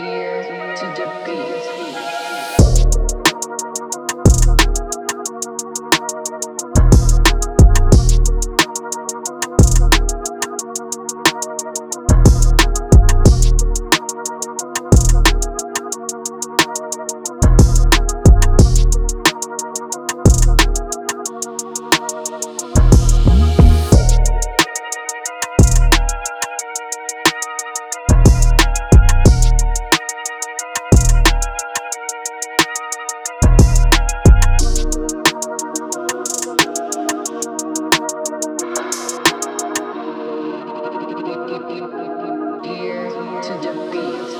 Ear to the beat. ear to defeat.